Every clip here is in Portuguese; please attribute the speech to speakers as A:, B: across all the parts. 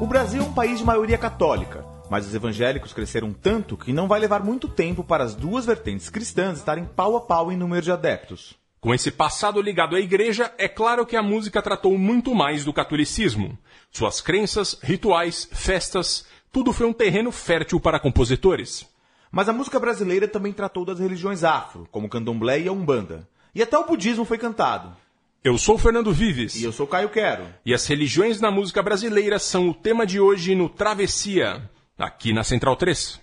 A: O Brasil é um país de maioria católica, mas os evangélicos cresceram tanto que não vai levar muito tempo para as duas vertentes cristãs estarem pau a pau em número de adeptos.
B: Com esse passado ligado à igreja, é claro que a música tratou muito mais do catolicismo. Suas crenças, rituais, festas, tudo foi um terreno fértil para compositores.
A: Mas a música brasileira também tratou das religiões afro, como candomblé e a umbanda. E até o budismo foi cantado.
B: Eu sou Fernando Vives.
A: E eu sou Caio Quero.
B: E as religiões na música brasileira são o tema de hoje no Travessia, aqui na Central 3.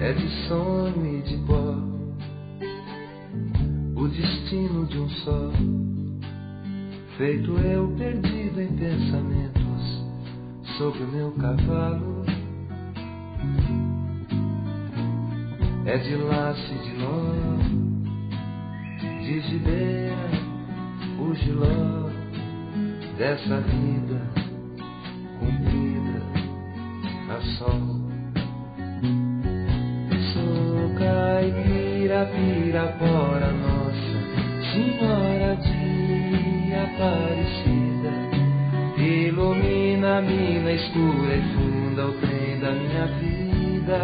C: É de sonho e de pó o destino de um só. Feito eu perdido em pensamentos sobre o meu cavalo. É de laço de nó, de gibeira, o giló dessa vida cumprida a sol. Sou caipira, pirapora, nossa senhora de Aparecida. Ilumina a mina escura e funda o trem da minha vida.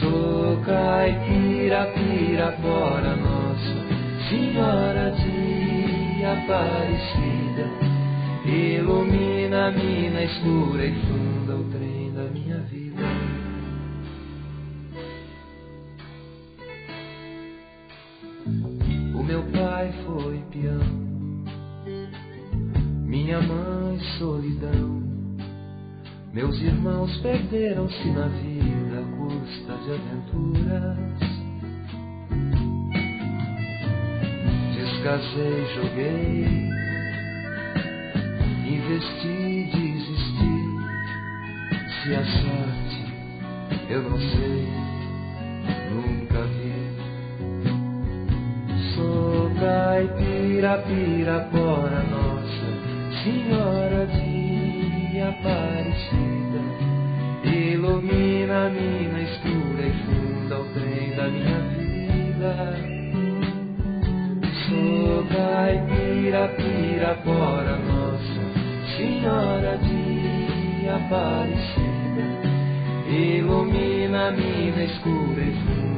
C: Sou caipira, pirapora, nossa senhora de Aparecida. Ilumina a mina escura e funda pai foi peão, minha mãe solidão. Meus irmãos perderam-se na vida à custa de aventuras. Descasei, joguei, investi, desisti. Se a sorte eu não sei, caipira, pirapora, nossa senhora de Aparecida. Ilumina a mina escura e funda o trem da minha vida. Sou caipira, pirapora, nossa senhora de Aparecida. Ilumina a mina escura e funda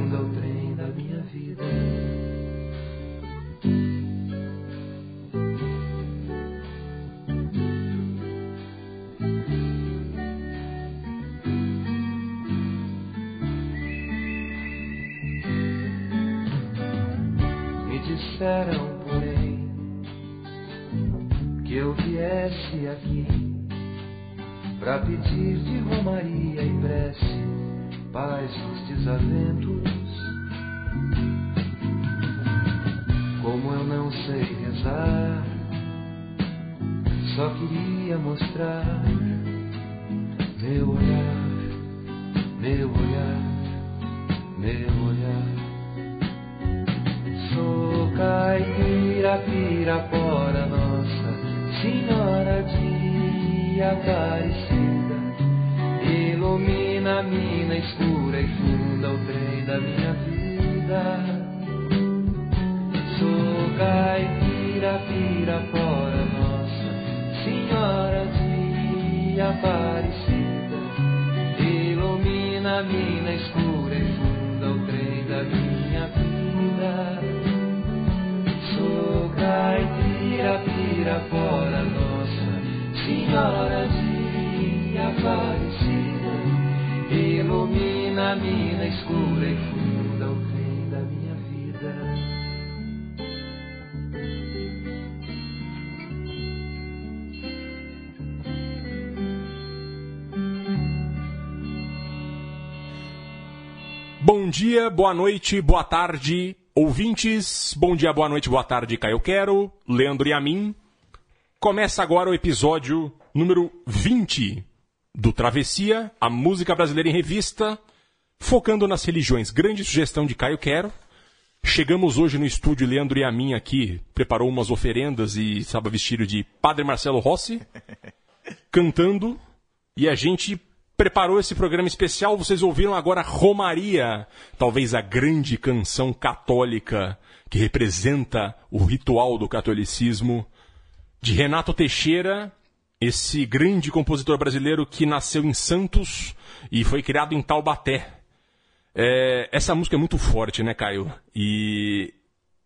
C: que eu viesse aqui pra pedir de romaria e prece paz dos desaventos. Como eu não sei rezar, só queria mostrar meu olhar, meu olhar, meu olhar. Sou caipira, pirapora, nossa senhora de Aparecida. Ilumina a mina escura e funda o trem da minha vida. Sou caipira, pirapora, nossa senhora de Aparecida. Ilumina a mina escura e funda o trem da minha vida. Sou caipira, pirapora, nossa Senhora de Aparecida, ilumina-me na escura e funda o fim da minha vida.
B: Bom dia, boa noite, boa tarde, ouvintes. Bom dia, boa noite, boa tarde, Caio Quero, Leandro e a mim. Começa agora o episódio número 20 do Travessia, a música brasileira em revista, focando nas religiões. Grande sugestão de Caio Quero. Chegamos hoje no estúdio, Leandro e a mim aqui, preparou umas oferendas e estava vestido de Padre Marcelo Rossi, cantando, e a gente preparou esse programa especial. Vocês ouviram agora Romaria, talvez a grande canção católica que representa o ritual do catolicismo, de Renato Teixeira, esse grande compositor brasileiro que nasceu em Santos e foi criado em Taubaté. É, essa música é muito forte, né, Caio? E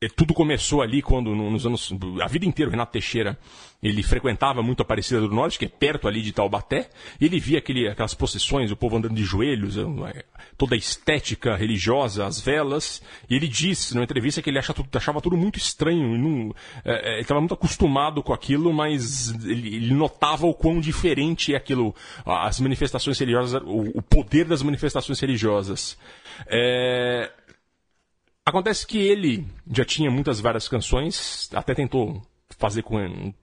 B: tudo começou ali quando, nos anos. A vida inteira, o Renato Teixeira, ele frequentava muito a Aparecida do Norte, que é perto ali de Taubaté, e ele via aquele, aquelas procissões, o povo andando de joelhos, é, toda a estética religiosa, as velas, e ele disse numa entrevista que ele achava tudo, achava tudo muito estranho, não, é, ele estava muito acostumado com aquilo, mas ele, ele, notava o quão diferente é aquilo, as manifestações religiosas, o, o poder das manifestações religiosas. É, Acontece que ele já tinha muitas várias canções, até tentou fazer com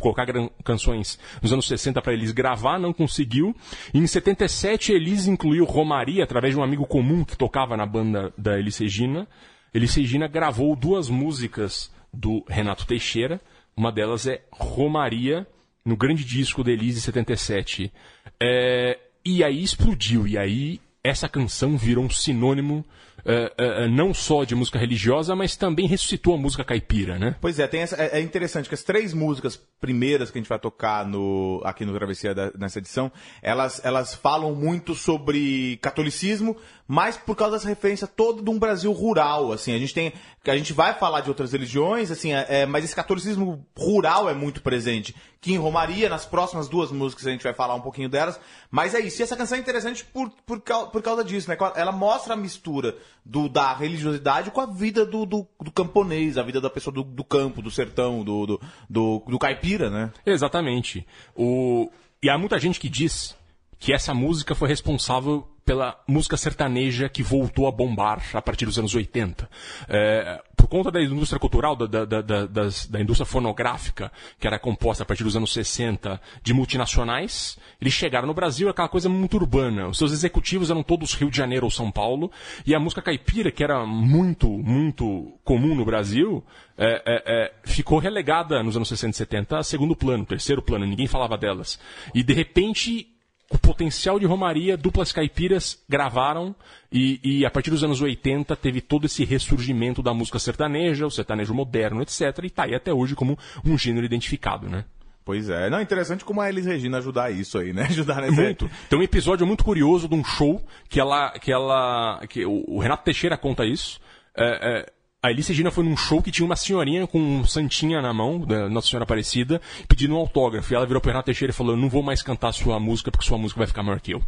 B: colocar canções nos anos 60 para Elis gravar, não conseguiu. E em 77 Elis incluiu Romaria através de um amigo comum que tocava na banda da Elis Regina. Elis Regina gravou duas músicas do Renato Teixeira. Uma delas é Romaria, no grande disco da Elis de 77. É, e aí explodiu, e aí essa canção virou um sinônimo uh, uh, não só de música religiosa, mas também ressuscitou a música caipira, né?
A: Pois é, tem essa, é, é, interessante que as três músicas primeiras que a gente vai tocar no, aqui no Travessia da, nessa edição, elas, elas falam muito sobre catolicismo, mas por causa dessa referência toda de um Brasil rural, assim, a gente tem, a gente vai falar de outras religiões, assim, é, é mas esse catolicismo rural é muito presente, que em Romaria, nas próximas duas músicas a gente vai falar um pouquinho delas, mas é isso, e essa canção é interessante por, por, por causa disso, né, ela mostra a mistura do, da religiosidade com a vida do, do, do camponês, a vida da pessoa do, do campo, do sertão, do, do, do, do caipira, né?
B: Exatamente. O... E há muita gente que diz que essa música foi responsável pela música sertaneja que voltou a bombar a partir dos anos 80. É, por conta da indústria cultural, da, da, da, das, da, indústria fonográfica, que era composta a partir dos anos 60 de multinacionais, eles chegaram no Brasil, aquela coisa muito urbana. Os seus executivos eram todos Rio de Janeiro ou São Paulo, e a música caipira, que era muito, muito comum no Brasil, é, é, é ficou relegada nos anos 60 e 70 a segundo plano, terceiro plano, ninguém falava delas. E de repente o potencial de Romaria, duplas caipiras gravaram e, e, a partir dos anos 80 teve todo esse ressurgimento da música sertaneja, o sertanejo moderno, etc. E tá aí até hoje como um gênero identificado, né?
A: Pois é. Não, interessante como a Elis Regina ajudar isso aí, né? Ajudar nesse...
B: Muito. Tem um episódio muito curioso de um show que ela... Que ela que o Renato Teixeira conta isso. É, é, a Elis Regina foi num show que tinha uma senhorinha com um santinha na mão, da Nossa Senhora Aparecida, pedindo um autógrafo. E ela virou pro Renato Teixeira e falou: Eu não vou mais cantar sua música porque sua música vai ficar maior que eu.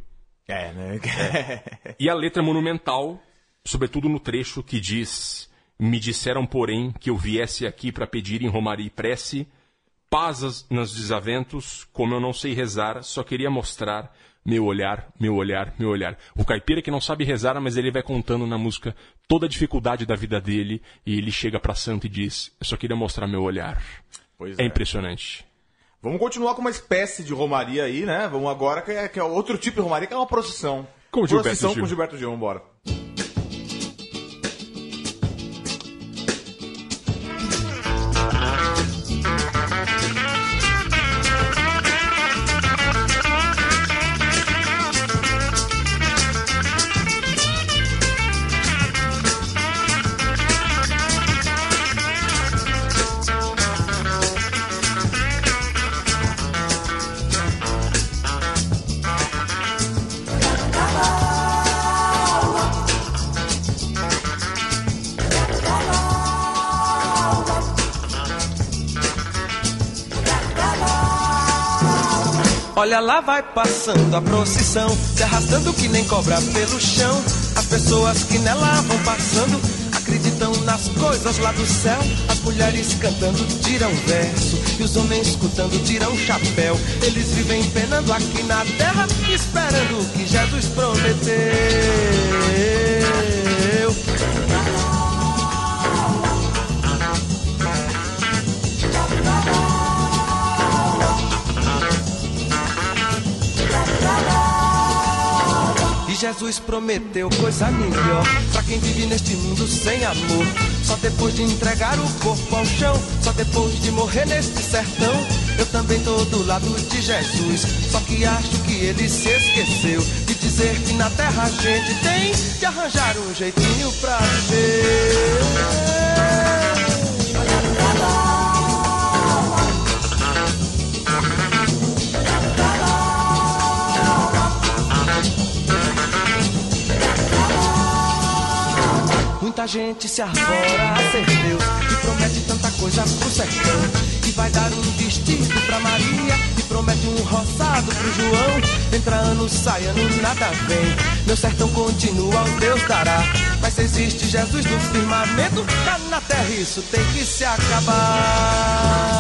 A: É, né?
B: É. E a letra monumental, sobretudo no trecho que diz: Me disseram, porém, que eu viesse aqui para pedir em romaria e prece, paz nos desaventos, como eu não sei rezar, só queria mostrar meu olhar, meu olhar, meu olhar. O caipira que não sabe rezar, mas ele vai contando na música toda a dificuldade da vida dele e ele chega para santo e diz: Eu só queria mostrar meu olhar. Pois é, é impressionante.
A: Vamos continuar com uma espécie de romaria aí, né? Vamos agora, que é, que é outro tipo de romaria, que é uma procissão.
B: Com
A: procissão Gilberto com Gilberto Gil, bora.
D: Olha lá vai passando a procissão, se arrastando que nem cobra pelo chão. As pessoas que nela vão passando acreditam nas coisas lá do céu. As mulheres cantando tiram verso e os homens escutando tiram chapéu. Eles vivem penando aqui na terra, esperando o que Jesus prometeu. Jesus prometeu coisa melhor pra quem vive neste mundo sem amor. Só depois de entregar o corpo ao chão, só depois de morrer neste sertão, eu também tô do lado de Jesus. Só que acho que ele se esqueceu de dizer que na terra a gente tem de arranjar um jeitinho pra viver. Muita gente se arvora a ser Deus e promete tanta coisa pro sertão. E vai dar um vestido pra Maria e promete um roçado pro João. Entra ano, sai ano, nada vem. Meu sertão continua, o Deus dará. Mas se existe Jesus no firmamento, cá na terra isso tem que se acabar.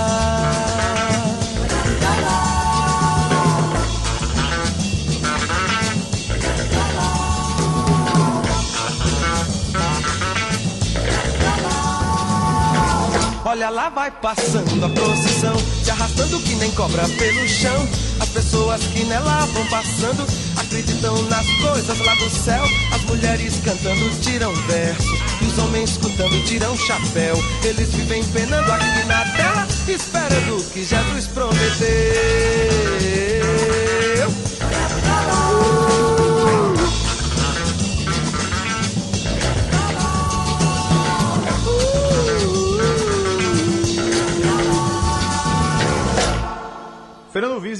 D: Olha lá vai passando a procissão, se arrastando que nem cobra pelo chão. As pessoas que nela vão passando acreditam nas coisas lá do céu. As mulheres cantando tiram verso e os homens escutando tiram chapéu. Eles vivem penando aqui na terra, esperando o que Jesus prometeu.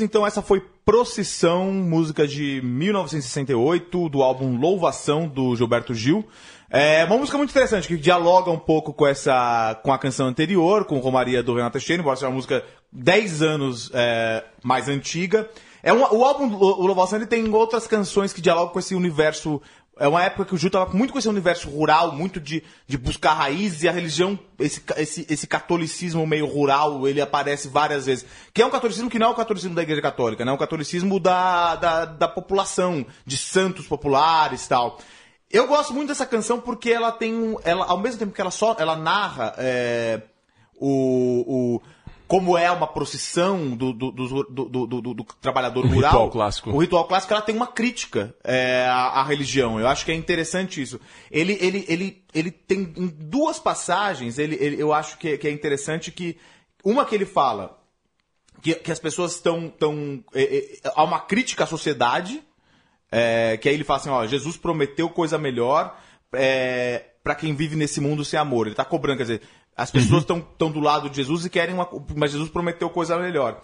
A: Então essa foi Procissão, música de 1968, do álbum Louvação, do Gilberto Gil. É uma música muito interessante, que dialoga um pouco com essa com a canção anterior, com Romaria do Renato Teixeira, embora seja uma música 10 anos é, mais antiga. É o álbum o Louvação ele tem outras canções que dialogam com esse universo é uma época que o Gil tava muito com esse universo rural, muito de, de buscar raízes, e a religião, esse, esse, esse catolicismo meio rural, ele aparece várias vezes. Que é um catolicismo que não é o catolicismo da Igreja Católica, né? É um catolicismo da, da, da população, de santos populares tal. Eu gosto muito dessa canção porque ela tem um. Ela, ao mesmo tempo que ela só. Ela narra é, o, o como é uma procissão do, do, do, do, do trabalhador
B: O
A: rural.
B: ritual clássico.
A: O ritual clássico ela tem uma crítica é, à, à religião. Eu acho que é interessante isso. Ele, ele, ele, ele tem em duas passagens, ele, ele- eu acho que, que é interessante que. Uma que ele fala que, que as pessoas estão. Tão, é, é, há uma crítica à sociedade. É, que aí ele fala assim, ó, Jesus prometeu coisa melhor é, para quem vive nesse mundo sem amor. Ele tá cobrando, quer dizer, as pessoas estão tão do lado de Jesus e querem uma. Mas Jesus prometeu coisa melhor.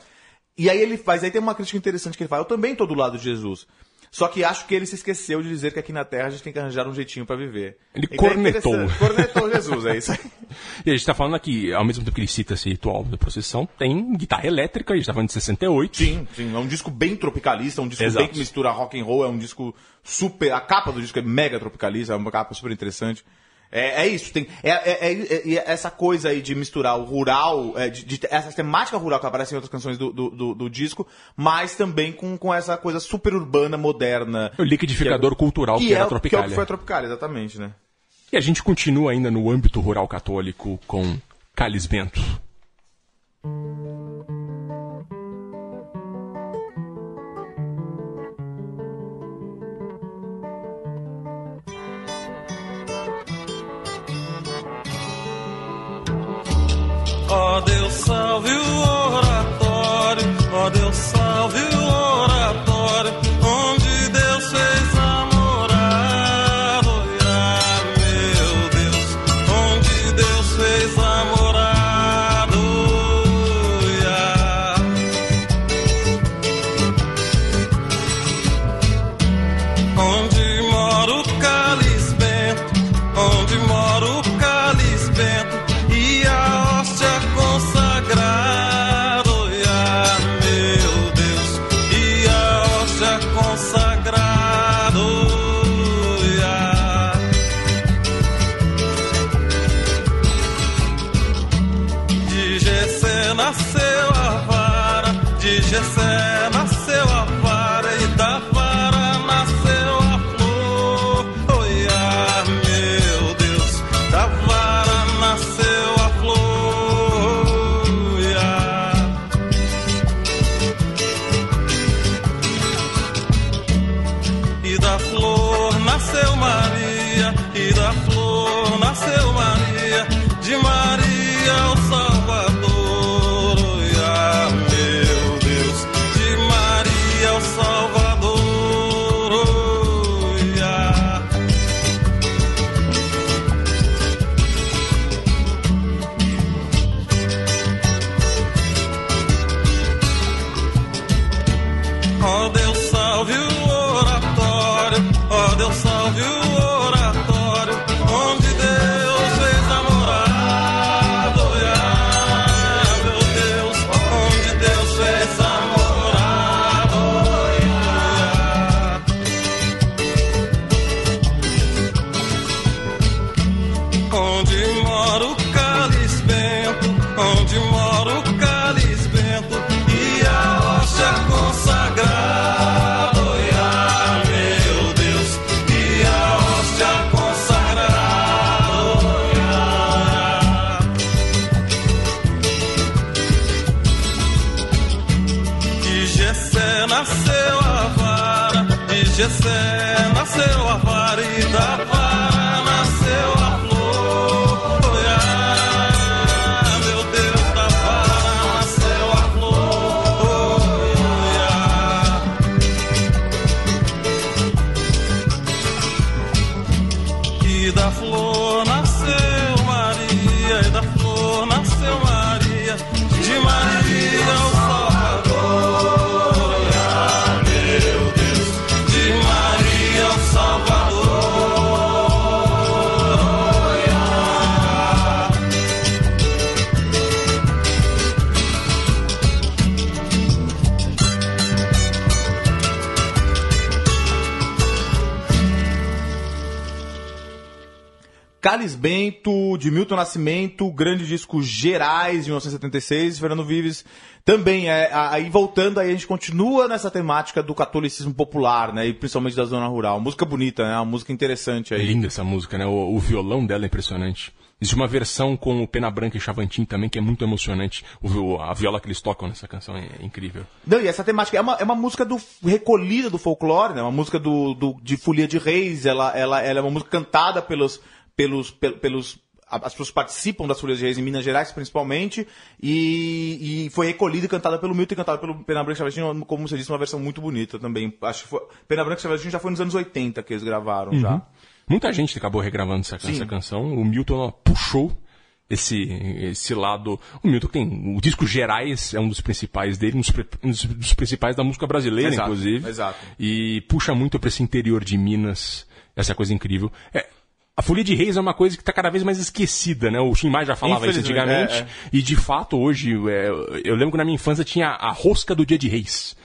A: E aí ele faz, aí tem uma crítica interessante que ele fala, eu também tô do lado de Jesus. Só que acho que ele se esqueceu de dizer que aqui na Terra a gente tem que arranjar um jeitinho pra viver.
B: Ele
A: Então é
B: cornetou.
A: interessante. Cornetou Jesus, é isso aí.
B: E a gente tá falando aqui, ao mesmo tempo que ele cita esse ritual da procissão, tem guitarra elétrica, a gente tá falando de 68.
A: Sim, sim. É um disco bem tropicalista, um disco
B: Exato.
A: bem que mistura rock and roll, é um disco super. A capa do disco é mega tropicalista, é uma capa super interessante. É, é isso, tem. É, é- é- é essa coisa aí de misturar o rural, é, de, de- essa temática rural que aparece em outras canções do, do, do- do disco, mas também com, com essa coisa super urbana, moderna.
B: O liquidificador cultural que
A: é,
B: era a
A: o- Que é o
B: Tropicália.
A: que foi a Tropicália, exatamente, né?
B: E a gente continua ainda no âmbito rural católico com Cáliz Bento.
E: Ó Deus, salve o oratório, ó Deus, salve nasceu a vara, de Gessé
A: Carlos Bento, de Milton Nascimento, grande disco Gerais, de 1976, Fernando Vives também, é, aí voltando, aí a gente continua nessa temática do catolicismo popular, né, e principalmente da zona rural. Música bonita, né, uma música interessante
B: É
A: aí.
B: linda essa música, né? O, o violão dela é impressionante. Existe uma versão com o Pena Branca e Chavantin também, que é muito emocionante. O, a viola que eles tocam nessa canção é, é incrível.
A: Não, e essa temática é uma, é uma música do, recolhida do folclore, né? Uma música do, do- de Folia de Reis. Ela, ela, ela é uma música cantada pelos. Pelos, pel- pelos as pessoas participam das Folias de Reis em Minas Gerais, principalmente, e, e foi recolhida e cantada pelo Milton e cantada pelo Pena Branca Chavantinho, como você disse, uma versão muito bonita também. Acho que foi, Pena Branca e Chavantinho já foi nos anos 80 que eles gravaram já.
B: Muita gente acabou regravando essa, essa canção. O Milton puxou esse, esse lado. O Milton tem. O disco Gerais é um dos principais dele, um dos, um dos- principais da música brasileira,
A: Exato,
B: inclusive.
A: exato.
B: E puxa muito pra esse interior de Minas. Essa coisa incrível. É, a Folia de Reis é uma coisa que está cada vez mais esquecida, né? O Tim Maia já falava isso
A: Infelizmente,
B: antigamente.
A: é, é.
B: E de fato, hoje, é, eu lembro que na minha infância tinha a rosca do dia de reis.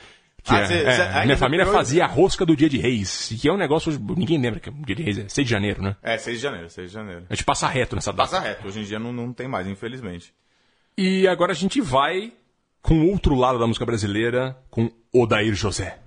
B: Que
A: Ah,
B: é-
A: cê-
B: é,
A: cê-
B: minha família fazia a rosca do dia de reis. Que é um negócio, ninguém lembra que o dia de reis é 6 de janeiro, né?
A: É, 6 de janeiro, 6 de janeiro.
B: A gente passa reto nessa data.
A: Passa reto, hoje em dia não, não tem mais, infelizmente.
B: E agora a gente vai com o outro lado da música brasileira, com Odair José.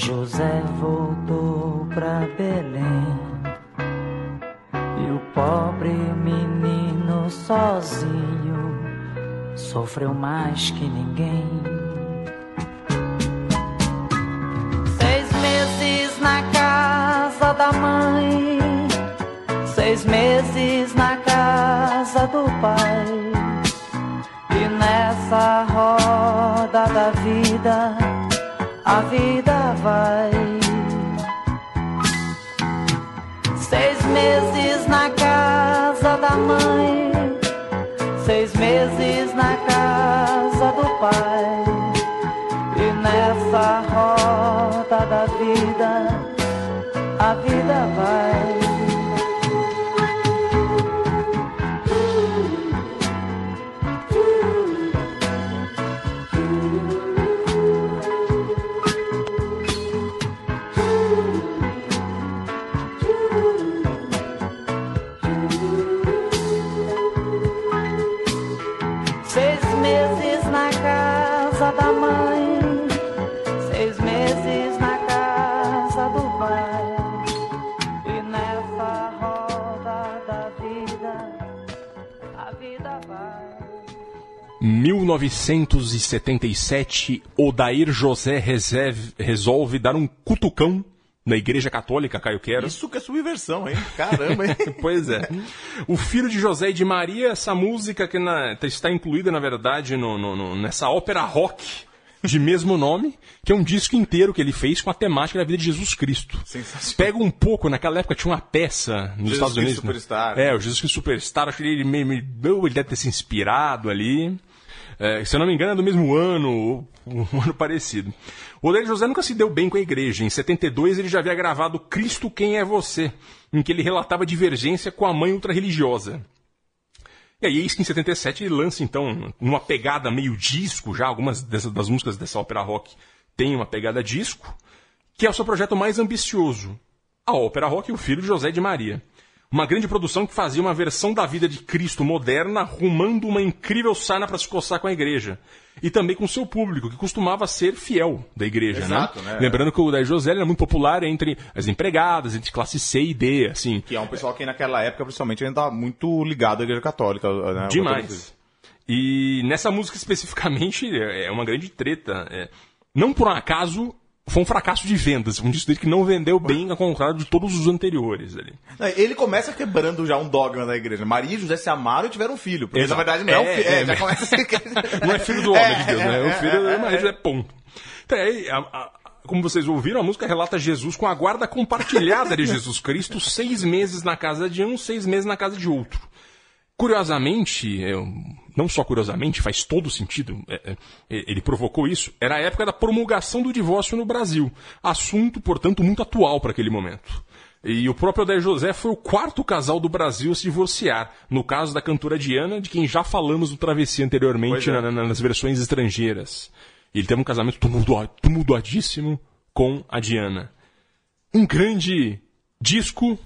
F: José voltou para Belém. E o pobre menino sozinho sofreu mais que ninguém. Seis meses na casa da mãe, seis meses na casa do pai, e nessa roda da vida a vida vai. Seis meses na casa da mãe, seis meses na casa do pai. E nessa roda da vida, a vida vai.
B: 1977, Odair José reserve- resolve dar um cutucão na Igreja Católica, Caio Quero.
A: Isso que é subversão, hein? Caramba, hein?
B: Pois é. O filho de José e de Maria, essa música que na- está incluída, na verdade, no- no- no- nessa ópera rock de mesmo nome, que é um disco inteiro que ele fez com a temática da vida de Jesus Cristo.
A: Sensacional.
B: Pega um pouco, naquela época tinha uma peça nos
A: Jesus
B: Estados Unidos. né?
A: Superstar.
B: É, o Jesus Cristo Superstar, acho que ele, meio- meio- ele deve ter se inspirado ali. É, se eu não me engano, é do mesmo ano, um ano parecido. O Odair José nunca se deu bem com a igreja. Em 72 ele já havia gravado Cristo Quem é Você, em que ele relatava divergência com a mãe ultrarreligiosa. E aí, eis que em 77 ele lança, então, numa pegada meio disco já, algumas dessas, das músicas dessa ópera rock têm uma pegada disco, que é o seu projeto mais ambicioso, a ópera rock O Filho de José de Maria. Uma grande produção que fazia uma versão da vida de Cristo moderna, rumando uma incrível sarna para se coçar com a igreja. E também com seu público, que costumava ser fiel da igreja,
A: Exato,
B: né?
A: né?
B: Lembrando que o José era muito popular entre as empregadas, entre classe C e D, assim.
A: Que é um pessoal que naquela época, principalmente, ainda estava muito ligado à igreja católica. Né?
B: Demais. E nessa música especificamente é é uma grande treta. É, não por um acaso foi um fracasso de vendas, um disco dele que não vendeu bem, ao contrário de todos os anteriores ali.
A: Ele começa quebrando já um dogma da igreja. Maria e José se amaram e tiveram um filho. Porque
B: Exato.
A: na verdade não é, um
B: É,
A: filho.
B: é,
A: É, já
B: é.
A: começa assim.
B: Não é filho do homem de Deus, né?
A: É,
B: O filho
A: é,
B: é Maria José, ponto. Então, aí, a- a- como vocês ouviram, a música relata Jesus com a guarda compartilhada de Jesus Cristo, seis meses na casa de um, seis meses na casa de outro. Curiosamente, é, não só curiosamente, faz todo sentido, é, é, ele provocou isso, era a época da promulgação do divórcio no Brasil. Assunto, portanto, muito atual para aquele momento. E o próprio Odair José foi o quarto casal do Brasil a se divorciar, no caso da cantora Diana, de quem já falamos no Travessia anteriormente,
A: é.
B: na- na- nas versões estrangeiras. Ele teve um casamento tumultua- tumultuadíssimo com a Diana. Um grande disco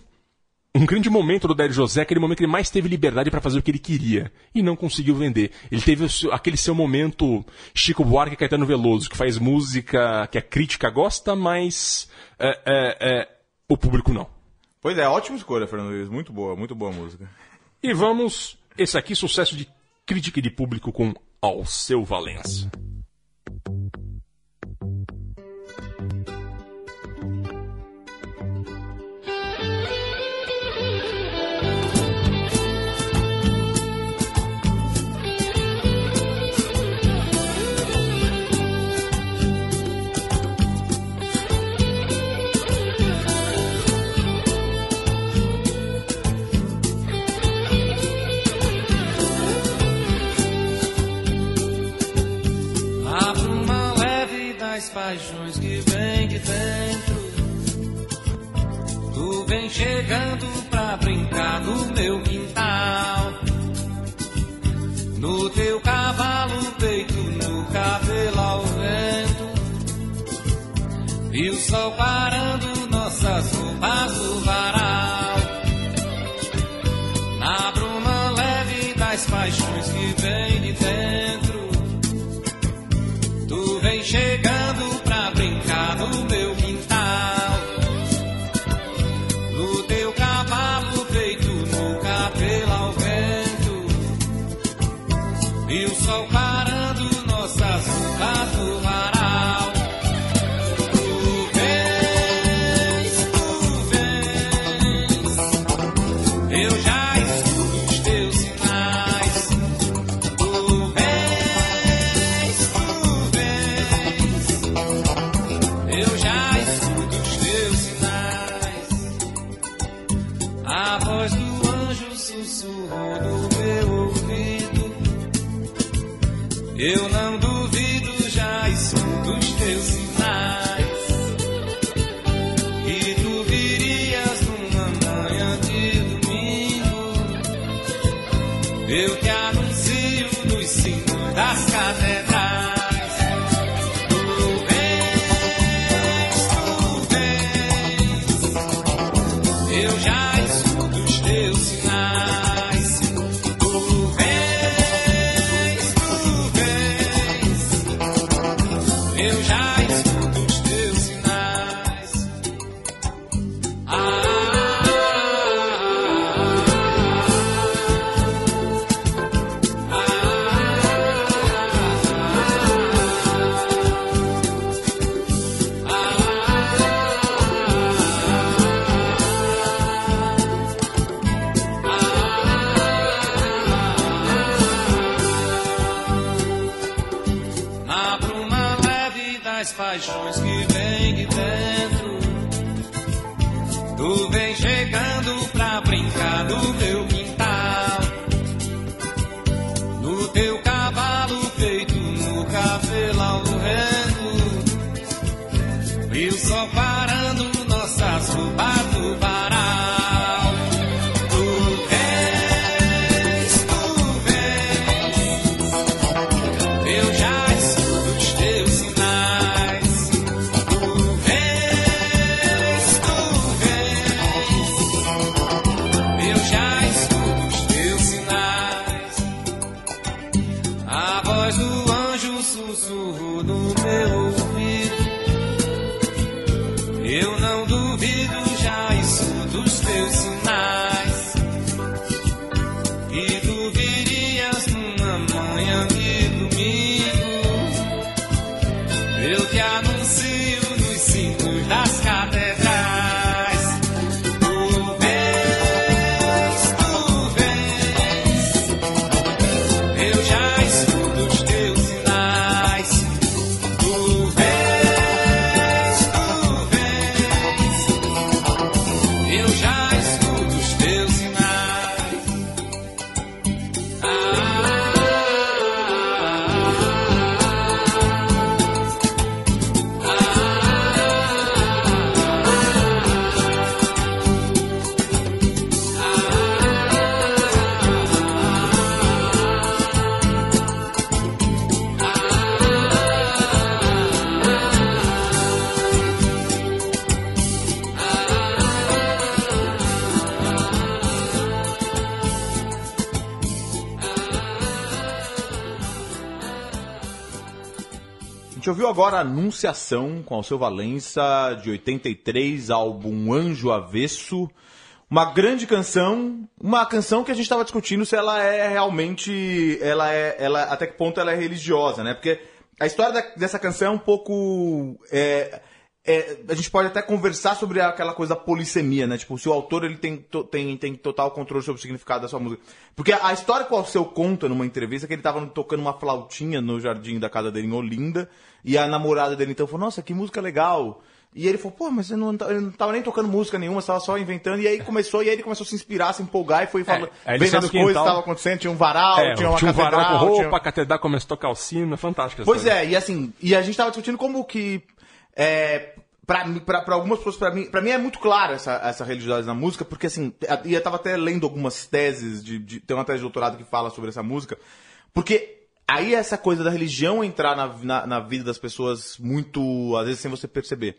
B: um grande momento do Dario José, aquele momento que ele mais teve liberdade para fazer o que ele queria e não conseguiu vender. Ele teve seu- aquele seu momento Chico Buarque e Caetano Veloso, que faz música que a crítica gosta, mas é, é, é, o público não.
A: Pois é, ótima escolha, Fernando Luiz. Muito boa, muito boa música.
B: E vamos, esse aqui, sucesso de crítica e de público com Alceu Valença.
G: Paixões que vem de dentro. Tu vem chegando pra brincar no meu quintal. No teu cavalo peito, no cabelo ao vento. E o sol parando nossas roupas no varal. Na bruma leve das paixões que vem de dentro. Tu vem chegando anjo sussurrou no meu ouvido. Eu não duvido, já escuto os teus sinais. E tu virias numa manhã de domingo. Eu te anuncio nos sinos das catedrais.
A: Agora Anunciação com Alceu Valença, de 83, álbum Anjo Avesso. Uma grande canção, uma canção que a gente estava discutindo se ela é realmente, ela é, ela, até que ponto ela é religiosa, né? Porque a história da- dessa canção é um pouco, é, é, a gente pode até conversar sobre aquela coisa da polissemia, né? Tipo, se o autor ele tem, tem, tem total controle sobre o significado da sua música. Porque a história que o Alceu conta numa entrevista é que ele tava tocando uma flautinha no jardim da casa dele em Olinda, e a namorada dele então falou, nossa, que música legal. E ele falou, pô, mas você não, ele não tava nem tocando música nenhuma, você tava só inventando. E aí começou, e aí ele começou a se inspirar, se empolgar e foi falando,
B: aí ele
A: vendo as coisas que estavam acontecendo, tinha um varal,
B: É,
A: tinha uma
B: tinha um varal
A: catedral,
B: com roupa,
A: tinha-
B: a catedral começou a tocar o sino, é fantástico.
A: Pois
B: história.
A: é, e assim, e a gente tava discutindo como que. É, pra algumas pessoas, pra mim, pra mim é muito clara essa, essa religiosidade na música, porque assim, e eu tava até lendo algumas teses, de, de- tem uma tese de doutorado que fala sobre essa música, porque aí essa coisa da religião entrar na, na, na vida das pessoas muito, às vezes sem você perceber.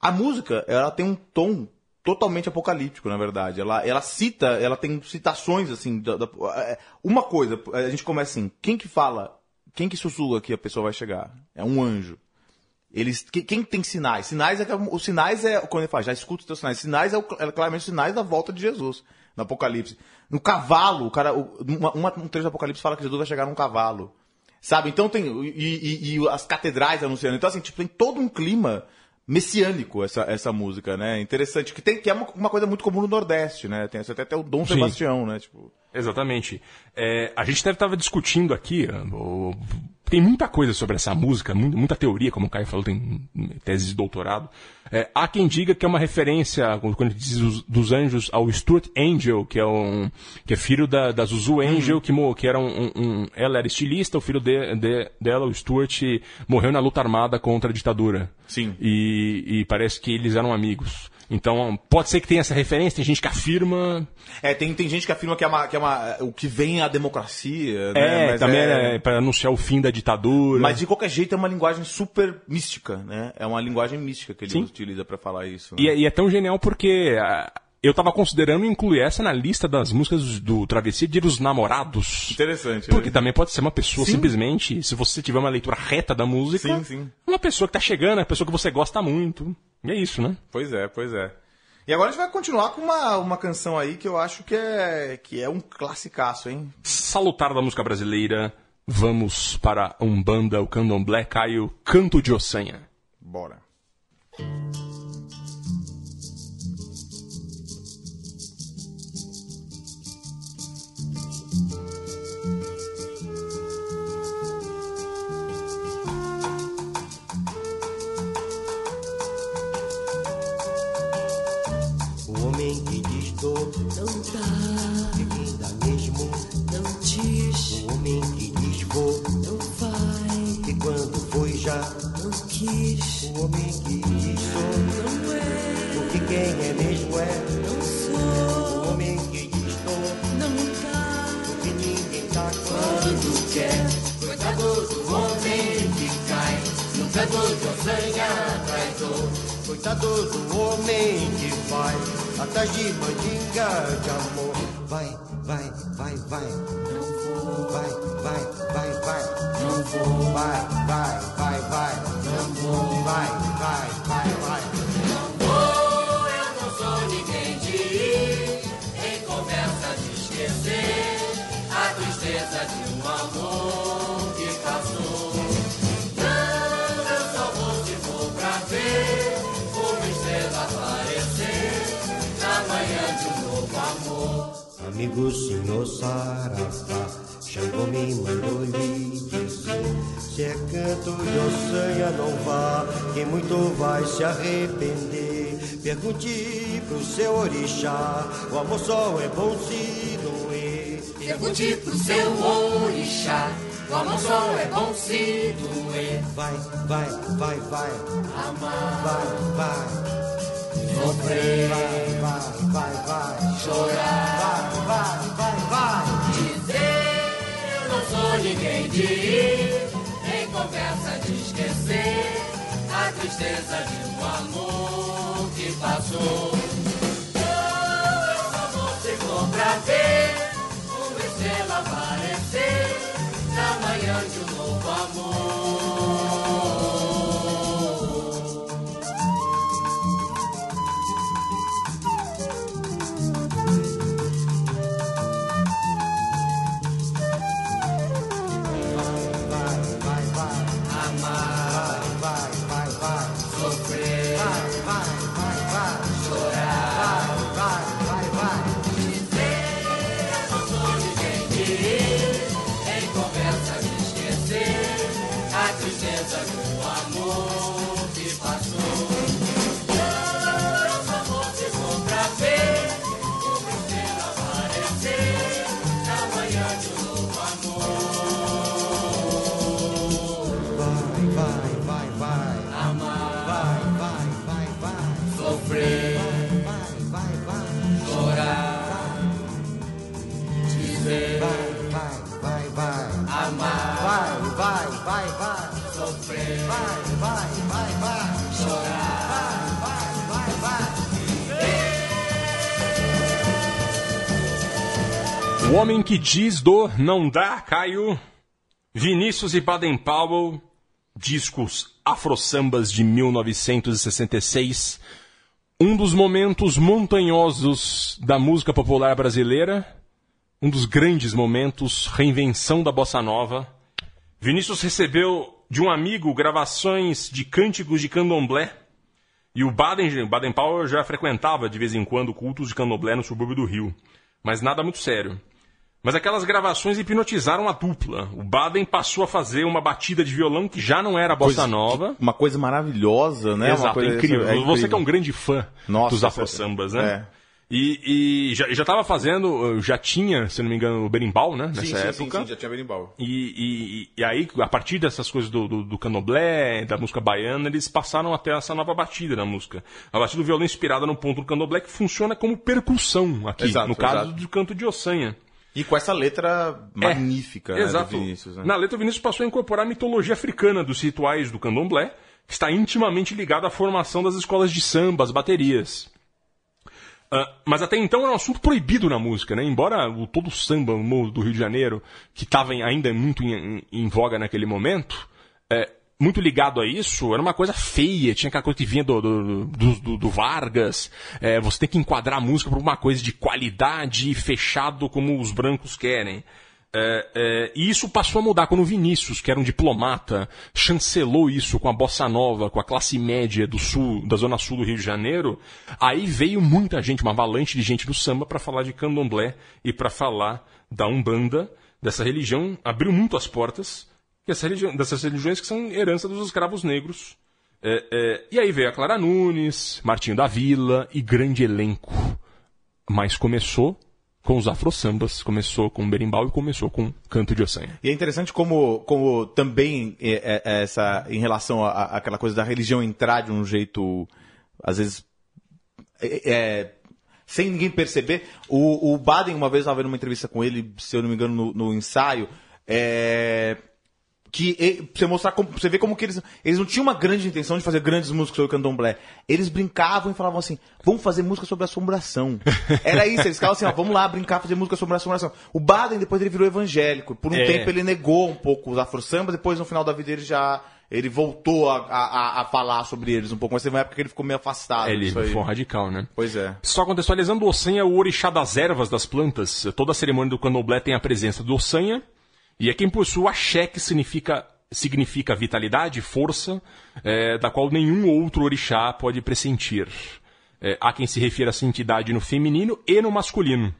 A: A música, ela tem um tom totalmente apocalíptico, na verdade. Ela, ela cita, ela tem citações, assim, da- da- é, uma coisa, a gente começa assim, quem que fala, quem que sussurra que a pessoa vai chegar? É um anjo. Eles, que- quem tem sinais? Sinais é que, os sinais é, quando ele fala, já escuta os teus sinais. Sinais é, o- é claramente os sinais da volta de Jesus, no Apocalipse. No cavalo, o cara, uma, uma- um trecho do Apocalipse fala que Jesus vai chegar num cavalo. Sabe? Então tem, e, e- e as catedrais anunciando. Então assim, tipo, tem todo um clima messiânico essa, essa música, né? Interessante, que, tem, que é uma, uma coisa muito comum no Nordeste, né? Tem até, até o Dom
B: Sim.
A: Sebastião, né? Tipo,
B: Exatamente. É, a gente deve estar discutindo aqui, o- tem muita coisa sobre essa música, mu- muita teoria, como o Caio falou, tem tese de doutorado. É, há quem diga que é uma referência, quando diz dos, anjos, ao Stuart Angel, que é um que é filho da, da Zuzu Angel, que, que era um, um- um- ela era estilista, o filho de- de- dela, o Stuart, morreu na luta armada contra a ditadura.
A: Sim.
B: E, e parece que eles eram amigos. Então, pode ser que tenha essa referência, tem gente que afirma.
A: É, tem, tem gente que afirma que é, uma, que é uma, o que vem é a democracia,
B: É,
A: né? Mas
B: também
A: é-
B: é, para anunciar o fim da ditadura.
A: Mas de qualquer jeito é uma linguagem super mística, né? É uma linguagem mística que ele
B: Sim.
A: utiliza pra falar isso. né?
B: E, é- e é tão genial porque ah, eu tava considerando incluir essa na lista das músicas do Travessia Dia dos Namorados.
A: Interessante.
B: Porque
A: né?
B: também pode ser uma pessoa
A: Sim.
B: simplesmente, se você tiver uma leitura reta da música,
A: Sim, sim.
B: uma pessoa que tá chegando, uma pessoa que você gosta muito. E é isso, né?
A: Pois é, pois é. E agora a gente vai continuar com uma, uma canção aí que eu acho que é, que é um classicaço, hein?
B: Salutar da música brasileira, vamos para Umbanda, o Candomblé, Caio, Canto de Ossanha.
A: Bora.
H: Quis. O homem que diz sou não é, o que quem é mesmo é não sou. O homem que dor não dá, o que ninguém dá quando quer. Coitado do homem que cai, no canto de ossanha traz dor. Coitado do homem que vai atrás de mandinga de amor. Vai, vai, vai, vai. Vou. Vai, vai, vai, vai. Não vou. Vai, vai, vai, vai. Não vou. Vai, vai, vai, vai. Não vou, eu não sou ninguém de ir em conversa de esquecer a tristeza de um amor que passou. Não, eu só vou se for pra ver uma estrela aparecer na manhã de um novo amor. Amigo senhor Sarafá, Xangô me mandou lhe dizer Se é canto de ossanha não vá, quem muito vai se arrepender. Pergunte pro seu orixá, o amor só é bom se doer.
I: Pergunte pro seu orixá, o amor só é bom se doer.
H: Vai, vai, vai, vai,
I: Amar,
H: vai, vai.
I: Sofrer,
H: Vai, vai, vai, vai.
I: Chorar,
H: Vai, vai, vai, vai
I: ninguém de ir em conversa de esquecer a tristeza de um amor que passou. Não, eu só vou se for pra ver uma estrela aparecer na manhã de um novo amor.
H: Vai, vai,
I: sofrer,
H: Vai, vai, vai, vai
I: chorar.
H: Vai, vai, vai, vai
B: O Homem que Diz do Não Dá, Caio. Vinícius e Baden Powell, discos afro-sambas de 1966. Um dos momentos montanhosos da música popular brasileira. Um dos grandes momentos, reinvenção da bossa nova. Vinícius recebeu de um amigo gravações de cânticos de candomblé. E o Baden, Baden Powell já frequentava de vez em quando cultos de candomblé no subúrbio do Rio. Mas nada muito sério. Mas aquelas gravações hipnotizaram a dupla. O Baden passou a fazer uma batida de violão que já não era bossa nova.
A: Uma coisa maravilhosa, né?
B: Exato,
A: coisa,
B: incrível.
A: é
B: Você que é um grande fã
A: Nossa,
B: dos afro-sambas, né?
A: É.
B: E, e já, já tava fazendo, já tinha, se não me engano, o berimbau, né? Nessa
A: Sim, sim, sim,
B: época.
A: sim, já tinha berimbau.
B: E, e, e aí, a partir dessas coisas do, do, do candomblé, da música baiana, eles passaram até essa nova batida na música. A batida do violão inspirada no ponto do candomblé que funciona como percussão aqui,
A: Exato,
B: no caso
A: exato.
B: do canto de ossanha.
A: E com essa letra magnífica, né,
B: Exato.
A: do Vinícius, né?
B: Na letra, o Vinícius passou a incorporar a mitologia africana dos rituais do candomblé, que está intimamente ligado à formação das escolas de samba, as baterias. Ah, mas até então era um assunto proibido na música, né? Embora o, todo o samba do Rio de Janeiro, que estava ainda muito em, em- em voga naquele momento, é, muito ligado a isso, era uma coisa feia, tinha aquela coisa que vinha do, do, do- do- Vargas, é, você tem que enquadrar a música para uma coisa de qualidade, fechado como os brancos querem. É, é, e isso passou a mudar quando o Vinícius, que era um diplomata, chancelou isso com a bossa nova, com a classe média do sul, da zona sul do Rio de Janeiro. Aí veio muita gente, uma avalanche de gente do samba para falar de candomblé e para falar da umbanda, dessa religião, abriu muito as portas religião- dessas religiões que são herança dos escravos negros. É, é, e aí veio a Clara Nunes, Martinho da Vila e grande elenco. Mas começou com os afro-sambas, começou com berimbau e começou com canto de ossanha.
A: E é interessante como, como também é, é, essa, em relação àquela coisa da religião entrar de um jeito, às vezes, é, é, sem ninguém perceber. O, o Baden, uma vez, estava vendo uma entrevista com ele, se eu não me engano, no, no ensaio, é, que e- você mostrar como, você vê como que eles eles não tinham uma grande intenção de fazer grandes músicas sobre candomblé. Eles brincavam e falavam assim: "Vamos fazer música sobre assombração". Era isso, eles ficavam assim, ó, vamos lá brincar fazer música sobre assombração. O Baden depois ele virou evangélico. Por um
B: É.
A: tempo ele negou um pouco os afro-sambas, depois no final da vida ele já ele voltou a, a, a- falar sobre eles um pouco, mas teve uma época que ele ficou meio afastado
B: Ele
A: disso aí.
B: foi um radical, né?
A: Pois é.
B: Só contextualizando, o ossanha é o orixá das ervas das plantas. Toda a cerimônia do candomblé tem a presença do ossanha. E é quem possui o axé, que significa, significa vitalidade, força, é, da qual nenhum outro orixá pode pressentir. É, há quem se refira a essa entidade no feminino e no masculino.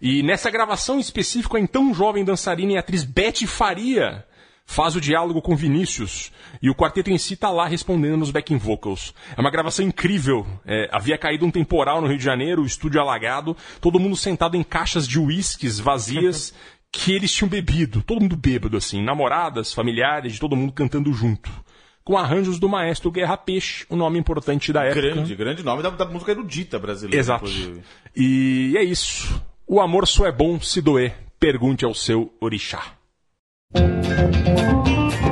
B: E nessa gravação específica, a então jovem dançarina e atriz Betty Faria faz o diálogo com Vinícius e o quarteto em si tá lá respondendo nos backing vocals. É uma gravação incrível. É, havia caído um temporal no Rio de Janeiro, o estúdio alagado, todo mundo sentado em caixas de uísques vazias que eles tinham bebido, todo mundo bêbado assim, namoradas, familiares, de todo mundo cantando junto. Com arranjos do maestro Guerra Peixe, o nome importante da época.
A: Grande, grande nome da, da música erudita brasileira,
B: Exato.
A: inclusive.
B: E é isso. O amor só é bom se doer. Pergunte ao seu orixá.
J: Amor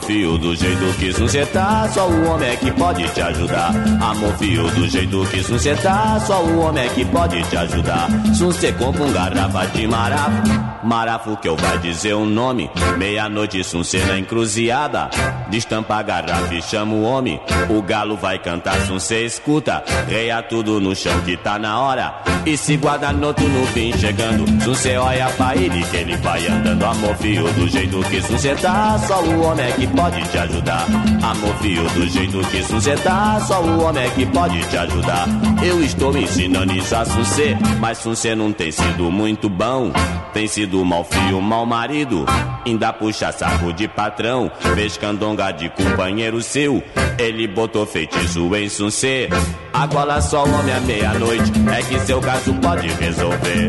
J: fio do jeito que tá, só o homem é que pode te ajudar. Amor fio do jeito que tá, só o homem é que pode te ajudar. Se você compra um garrafa de marafo, marafo que eu vai dizer o nome. Meia-noite, se você na encruzilhada, destampa a garrafa e chama o homem. O galo vai cantar, se você escuta, reia tudo no chão que tá na hora. E se guarda noturno vem chegando, se você olha pra ele que ele vai andando. Amor fio do jeito que tá, só o homem é que pode te ajudar. Amor fio do jeito que tá, só o homem é que pode te ajudar. Eu estou ensinando isso a você, mas você não tem sido muito bom. Tem sido mal fio, mal marido, ainda puxa saco de patrão. Fez candonga de companheiro seu, ele botou feitiço em sucê. Agora só o homem à meia-noite, é que seu caso pode resolver.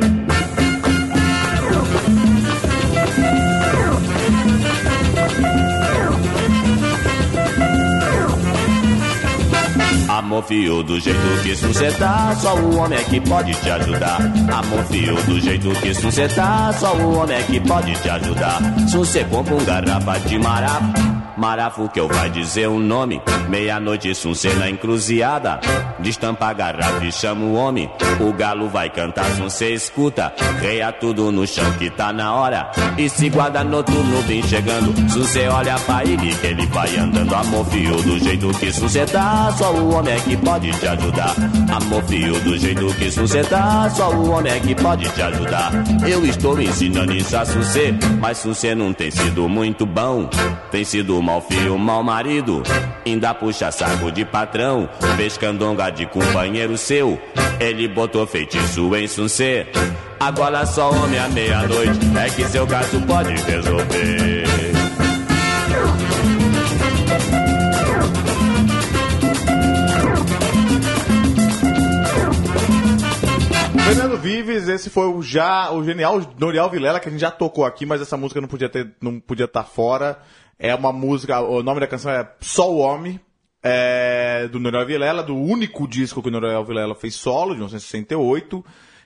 J: Amor do jeito que você tá, só o homem é que pode te ajudar. Amor fio do jeito que você tá, só o homem é que pode te ajudar. Se você compra um garrafa de marafo, marafo que eu vai dizer o nome. Meia-noite, se você na encruzilhada, destampa a garrafa e chama o homem. O galo vai cantar, se você escuta, reia tudo no chão que tá na hora. E se guarda noturno vem chegando, se você olha pra ele que ele vai andando. Amor fio do jeito que você tá, só o homem é que pode te ajudar. Amor fio do jeito que você tá, só o homem é que pode te ajudar. Eu estou ensinando isso a você, mas você não tem sido muito bom. Tem sido mal mal filho, mal marido. Ainda puxa saco de patrão. Fez candonga de companheiro seu. Ele botou feitiço em suncê. Agora só homem à meia-noite. É que seu caso pode resolver.
A: Fernando Vives, esse foi o já o genial Noriel Vilela que a gente já tocou aqui, mas essa música não podia ter, não podia estar fora. É uma música, o nome da canção é Só o Homem, é, do Noriel Vilela, do único disco que o Noriel Vilela fez solo, de 1968,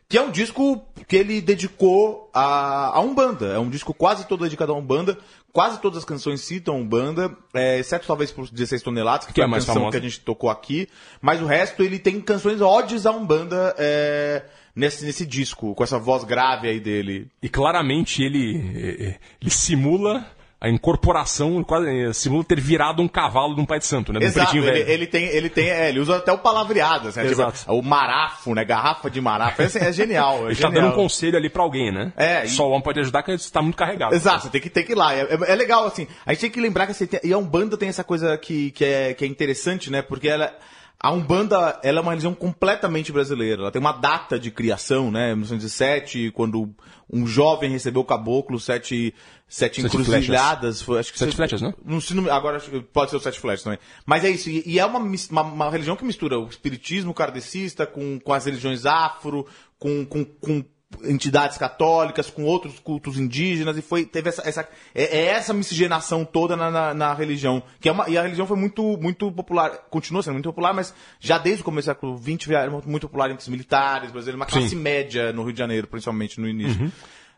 A: que é um disco que ele dedicou a, a Umbanda. É um disco quase todo dedicado a Umbanda. Quase todas as canções citam Umbanda, é, exceto talvez por 16 toneladas, que,
B: Que
A: foi
B: é
A: a
B: mais
A: canção
B: famosa.
A: que a gente tocou aqui. Mas o resto ele tem canções odes a Umbanda é, nesse, nesse disco, com essa voz grave aí dele.
B: E claramente ele, eh, ele simula a incorporação, quase, eh, simula ter virado um cavalo de um pai de santo, né?
A: Exato, ele,
B: velho.
A: ele tem, ele tem, é, ele usa até o palavreado, assim, né? Tipo,
B: Exato.
A: o marafo, né? Garrafa de marafo. Esse é genial. É
B: Ele tá
A: genial.
B: dando um conselho ali pra alguém, né?
A: É, e-
B: Só o homem pode ajudar que ele está muito carregado.
A: Exato, você tem que, tem que ir lá. É, é- é legal, assim. A gente tem que lembrar que assim, tem- e a Umbanda tem essa coisa que, que, é, que é interessante, né? Porque ela. A Umbanda, ela é uma religião completamente brasileira. Ela tem uma data de criação, né? 1907, quando um jovem recebeu o caboclo, sete, sete,
B: Sete
A: encruzilhadas. Foi, acho que
B: Sete
A: se-
B: flechas, né?
A: Não, agora pode ser o sete flechas também. Mas é isso. E, e é uma, uma, uma religião que mistura o espiritismo kardecista com, com as religiões afro, com, com, com entidades católicas, com outros cultos indígenas, e foi, teve essa, essa, é, é essa miscigenação toda na, na, na religião. Que é uma, e a religião foi muito, muito popular, continua sendo muito popular, mas já desde o começo do século XX era muito popular entre os militares brasileiros, uma classe
B: Sim.
A: média no Rio de Janeiro, principalmente no início.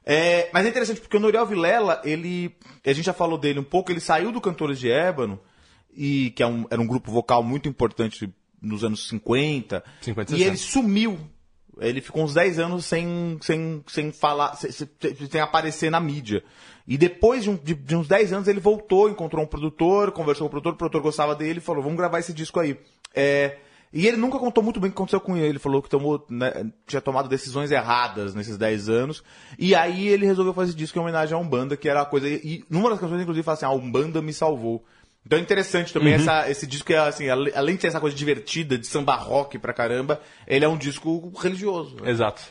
A: É, mas é interessante porque o Noriel Vilela, ele. A gente já falou dele um pouco, ele saiu do Cantores de Ébano, e, que é um- era um grupo vocal muito importante nos anos 50.
B: 50 e 60.
A: ele sumiu. Ele ficou uns 10 anos sem, sem, sem falar, sem, sem- aparecer na mídia. E depois de, um- de- de uns 10 anos ele voltou, encontrou um produtor, conversou com o produtor, o produtor gostava dele e falou: vamos gravar esse disco aí. É, e ele nunca contou muito bem o que aconteceu com ele. Ele falou que tomou, né, tinha tomado decisões erradas nesses 10 anos. E aí ele resolveu fazer esse disco em homenagem à Umbanda, que era a coisa. E numa das canções, inclusive, fala assim: a Umbanda me salvou. Então é interessante também
B: Uhum.
A: essa, esse disco, que é assim, além de ser essa coisa divertida, de samba rock pra caramba, ele é um disco religioso.
B: Exato.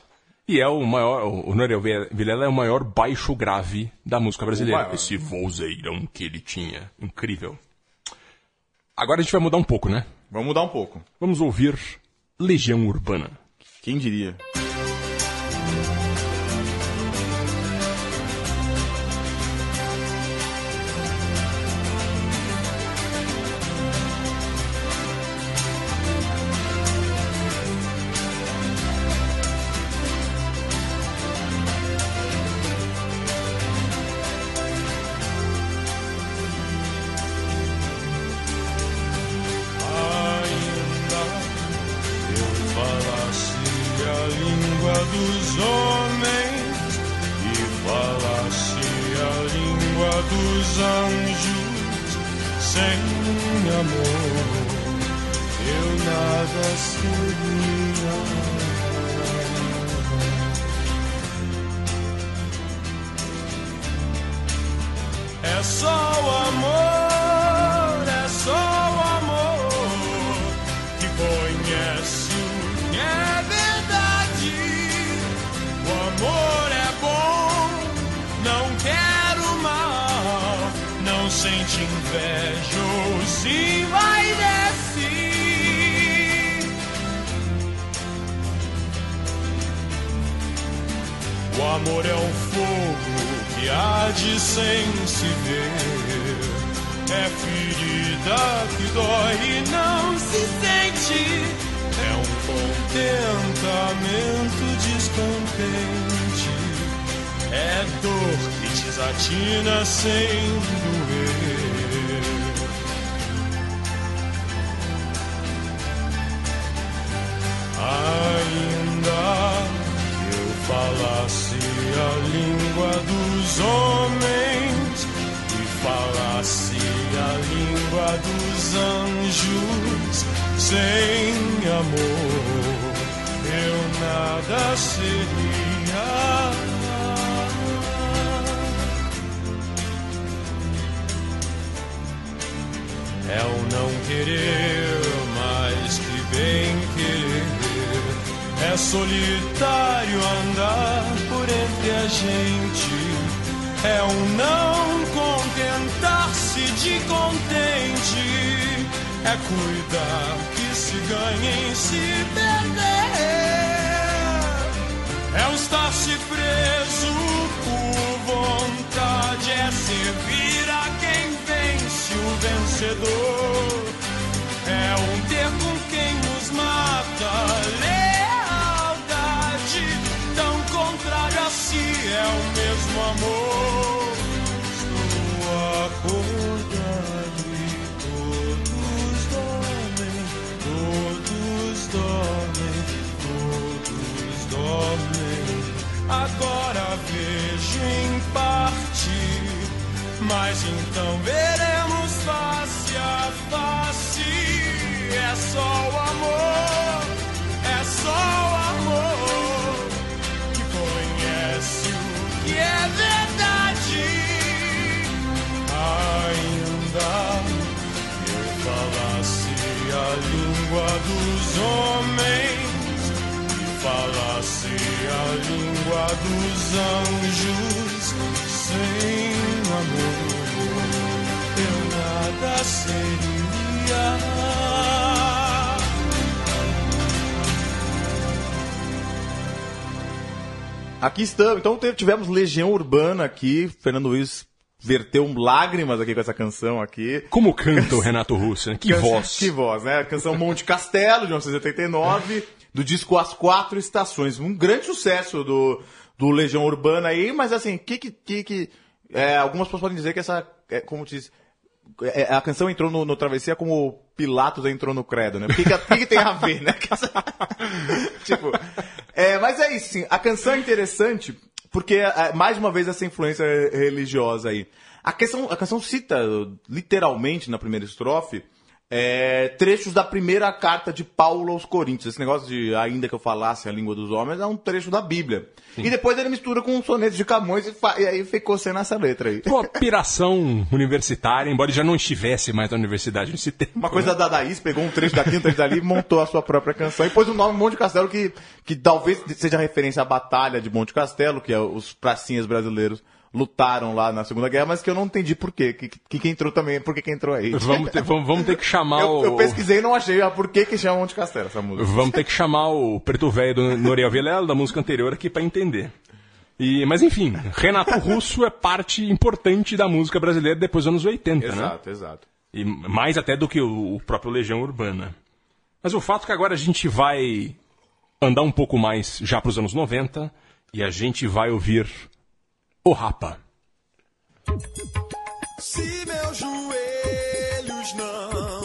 B: E é o maior, o Noriel Vilela é o maior baixo grave da música brasileira. Esse vozeirão que ele tinha. Incrível. Agora a gente vai mudar um pouco, né?
A: Vamos mudar um pouco.
B: Vamos ouvir Legião Urbana.
A: Quem diria?
K: Sente inveja ou se vai descer. O amor é um fogo que arde sem se ver. É ferida que dói e não se sente. É um contentamento descontente. É dor que desatina sem doer. Ainda que eu falasse a língua dos homens e falasse a língua dos anjos, sem amor eu nada seria. É o não querer mais que bem querer. É solitário andar por entre a gente. É o não contentar-se de contente. É cuidar que se ganha em se perder. É o estar-se preso por vontade. É servir o vencedor. É um ter com quem nos mata. Lealdade tão contrária a si. É o mesmo amor. Estou acordado e todos dormem. Todos dormem. Todos dormem. Agora vejo em parte. Mas então veremos dos anjos sem amor eu nada seria.
A: Aqui estamos. Então tivemos Legião Urbana aqui. Fernando Luiz verteu lágrimas aqui com essa canção aqui.
B: Como canta o Renato Russo, né? Que
A: Canção-
B: voz.
A: Que voz, né? A canção Monte Castelo, de 1989, do disco As Quatro Estações. Um grande sucesso do, do Legião Urbana aí, mas assim, que que... que, que é, algumas pessoas podem dizer que essa, é, como diz, é, a canção entrou no, no Travessia como Pilatos entrou no Credo, né? O que, que, que que tem a ver, né? tipo, é, mas é isso, sim. A canção é interessante porque, é, mais uma vez, essa influência religiosa aí. A canção, a canção cita, literalmente, na primeira estrofe, é, trechos da primeira carta de Paulo aos Coríntios. Esse negócio de ainda que eu falasse a língua dos homens é um trecho da Bíblia. E depois ele mistura com sonetos de Camões e, e aí ficou sendo essa letra aí.
B: Pô, piração universitária, embora ele já não estivesse mais na universidade nesse tempo.
A: Uma coisa da Dadaís, pegou um trecho daqui, um trecho dali e montou a sua própria canção. E pôs o nome Monte Castelo, que, que talvez seja referência à Batalha de Monte Castelo, que é os pracinhas brasileiros lutaram lá na Segunda Guerra, mas que eu não entendi por quê. Que, que, que entrou também, por que, que entrou aí.
B: Vamos ter, vamos, vamos ter que chamar
A: Eu,
B: o.
A: eu pesquisei e não achei ah, por que, que chama Monte Castelo essa música.
B: Vamos ter que chamar o preto velho do Noriel Vilela, da música anterior, aqui pra entender. E, mas enfim, Renato Russo é parte importante da música brasileira depois dos anos 80, né?
A: Exato, exato.
B: E mais até do que o, o próprio Legião Urbana. Mas o fato é que agora a gente vai andar um pouco mais já pros anos 90 e a gente vai ouvir O Rapa.
L: Se meus joelhos não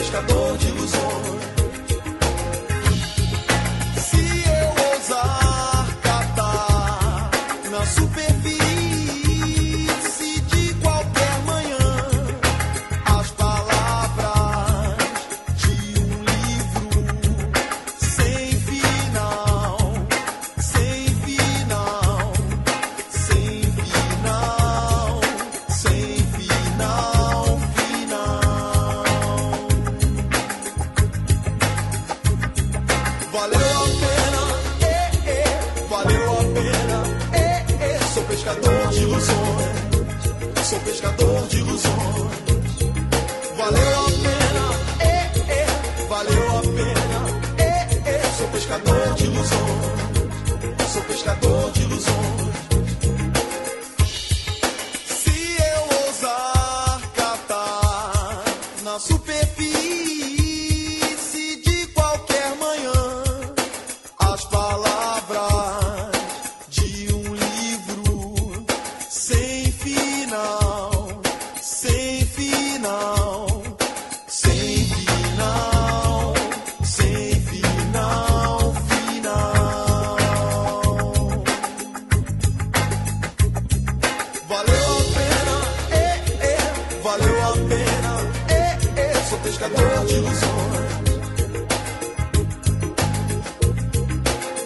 L: pescador de ilusões.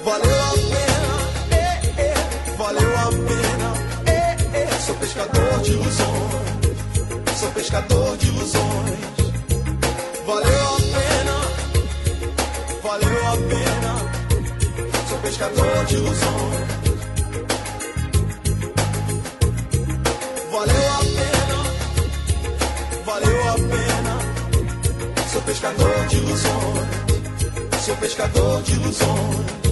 L: Valeu a pena, é, é, valeu a pena, é, é, sou pescador de ilusões. Sou pescador de ilusões. Valeu a pena, valeu a pena, sou pescador de ilusões. Pescador de ilusões, sou pescador de ilusões.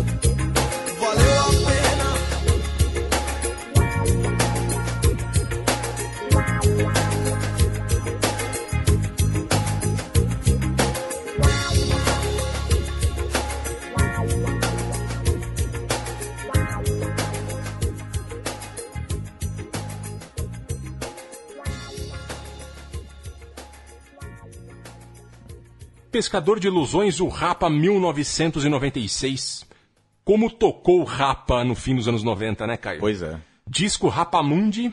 L: Pescador de Ilusões,
B: o Rapa 1996. Como tocou o Rapa no fim dos anos 90, né, Caio?
A: Pois é.
B: Disco Rapamundi,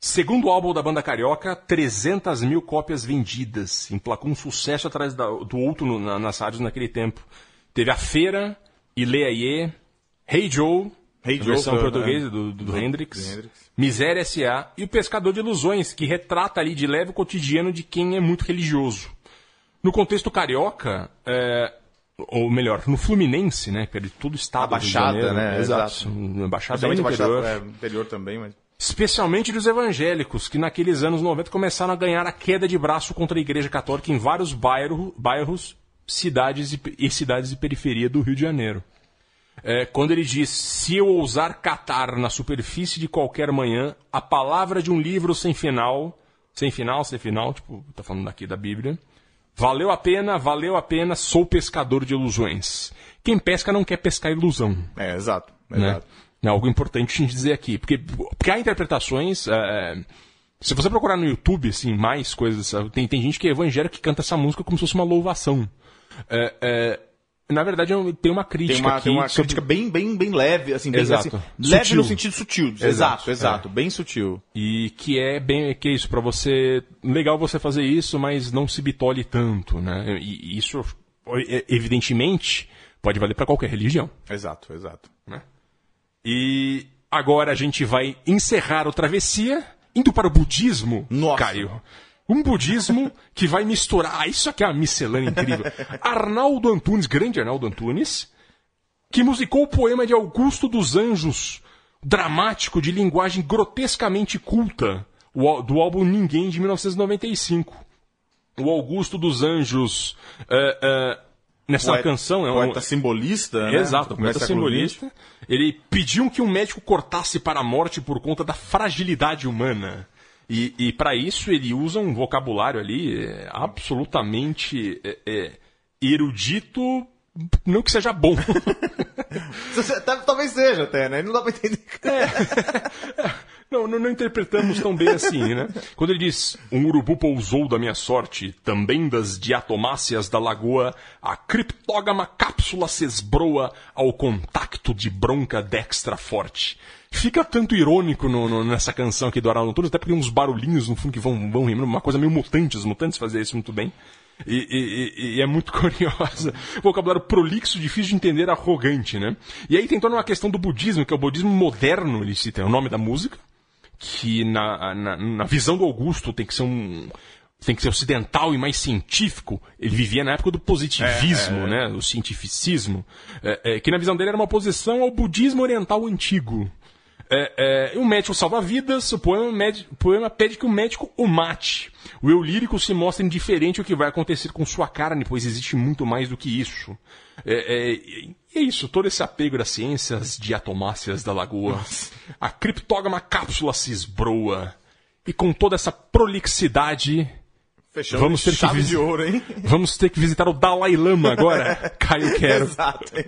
B: segundo álbum da banda carioca, 300 mil cópias vendidas. Emplacou um sucesso atrás da- do outro no- na- nas rádios naquele tempo. Teve a Feira, Ileaie, Hey Joe,
A: Hey
B: a
A: Joe,
B: versão
A: foi,
B: portuguesa
A: é.
B: do, do,
A: Do-
B: Hendrix.
A: do Hendrix.
B: Miséria S.A. e o Pescador de Ilusões, que retrata ali de leve o cotidiano de quem é muito religioso. No contexto carioca, é, ou melhor, no Fluminense, né? Que é de todo o estado
A: A Baixada,
B: Janeiro,
A: né?
B: Exato. A Baixada
A: a
B: interior.
A: Baixada, é, interior também, mas...
B: Especialmente dos evangélicos, que naqueles anos 90 começaram a ganhar a queda de braço contra a Igreja Católica em vários bairro, bairros, cidades e, e cidades de periferia do Rio de Janeiro. É, quando ele diz: Se eu ousar catar na superfície de qualquer manhã a palavra de um livro sem final, sem final, sem final, tipo, tá falando aqui da Bíblia, valeu a pena, valeu a pena, sou pescador de ilusões. Quem pesca não quer pescar ilusão.
A: É, exato.
B: Né?
A: exato.
B: É algo importante a gente dizer aqui. Porque, porque há interpretações. é, se você procurar no YouTube, assim, mais coisas. Tem, tem gente que é evangélica que canta essa música como se fosse uma louvação. É, é, na verdade, tem uma crítica
A: Tem uma,
B: aqui.
A: tem uma
B: sobre-
A: crítica bem, bem, bem leve, assim, bem,
B: Exato.
A: assim, leve
B: Sutil.
A: no sentido sutil. Exato,
B: Exato,
A: exato,
B: é.
A: bem sutil.
B: E que é bem que é isso, pra você. Legal você fazer isso, mas não se bitole tanto, né? E isso, e- evidentemente, pode valer pra qualquer religião.
A: Exato, exato.
B: né? E agora a gente vai encerrar o Travessia indo para o budismo, Caio. Um budismo que vai misturar. Ah, isso aqui é uma miscelânea incrível. Arnaldo Antunes, grande Arnaldo Antunes, que musicou o poema de Augusto dos Anjos, dramático de linguagem grotescamente culta, do álbum Ninguém de 1995. O Augusto dos Anjos, é, é, nessa
A: Poeta-
B: canção, é um
A: poeta simbolista, né?
B: Exato, poeta simbolista. Ele pediu que um médico cortasse para a morte por conta da fragilidade humana. E, e para isso ele usa um vocabulário ali é, absolutamente é, é, erudito, não que seja bom.
A: Talvez seja até, né? Não dá pra entender.
B: Não, não, não interpretamos tão bem assim, né? Quando ele diz, um urubu pousou da minha sorte, também das diatomáceas da lagoa, a criptógama cápsula se esbroa ao contacto de bronca dextra forte. Fica tanto irônico no- no- nessa canção aqui do Arnaldo Antunes, até porque tem uns barulhinhos no fundo que vão, vão rimando, uma coisa meio mutante, os mutantes faziam isso muito bem. E, e- e- é muito curiosa. Vocabulário prolixo, difícil de entender, arrogante, né? E aí tem toda uma questão do budismo, que é o budismo moderno, ele cita, é o nome da música, que na, na, na visão do Augusto tem que ser um tem que ser ocidental e mais científico. Ele vivia na época do positivismo,
A: É, é.
B: né, o cientificismo, é, é, que na visão dele era uma oposição ao budismo oriental antigo. É, é, o médico salva vidas, o poema, med- o poema pede que o médico o mate. O eu lírico se mostra indiferente ao que vai acontecer com sua carne, pois existe muito mais do que isso. E é isso, todo esse apego das ciências diatomáceas da lagoa. A criptógama cápsula se esbroa. E com toda essa prolixidade.
A: Fechamos
B: vamos ter que
A: chave
B: visi-
A: de ouro, hein?
B: Vamos ter que visitar o Dalai Lama agora. Caio Quero.
A: Exato, hein?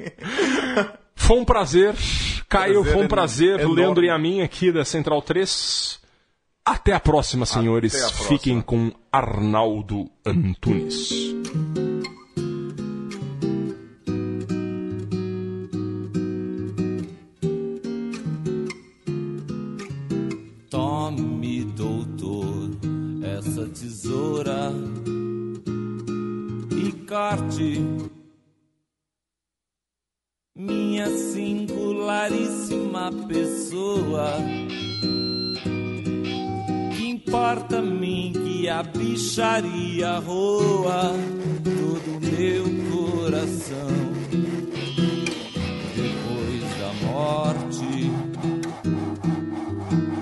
B: Foi um prazer, Caio,
A: Prazer
B: foi um prazer,
A: enorme.
B: Leandro e a mim aqui da Central 3. Até a próxima, senhores.
A: a próxima.
B: Fiquem com Arnaldo Antunes.
G: Tesoura e corte minha singularíssima pessoa. Que importa a mim que a bicharia roa todo meu coração depois da morte.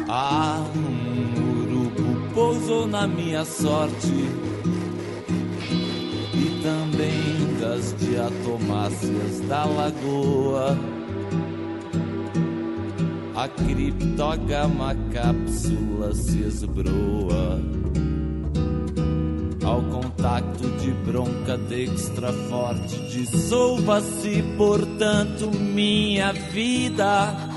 G: Ah, na minha sorte e também das diatomáceas da lagoa. A criptógama cápsula se esbroa ao contato de bronca dextra forte. Dissolva-se, portanto, minha vida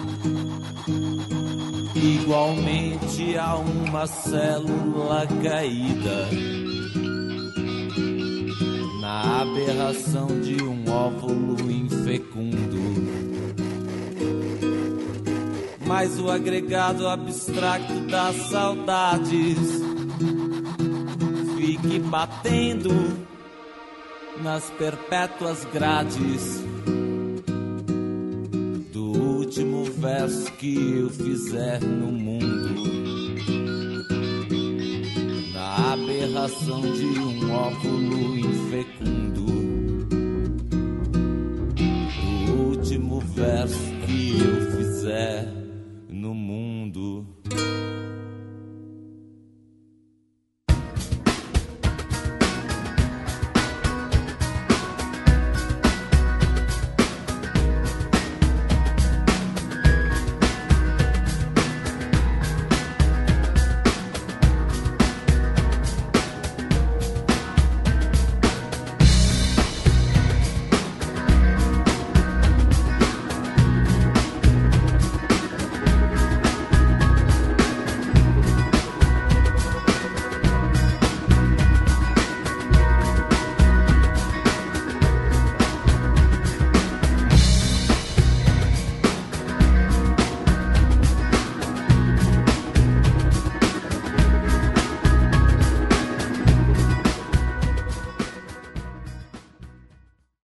G: igualmente a uma célula caída na aberração de um óvulo infecundo. Mas o agregado abstrato das saudades fique batendo nas perpétuas grades verso que eu fizer no mundo. Na aberração de um óvulo infecundo. Do último verso que eu fizer.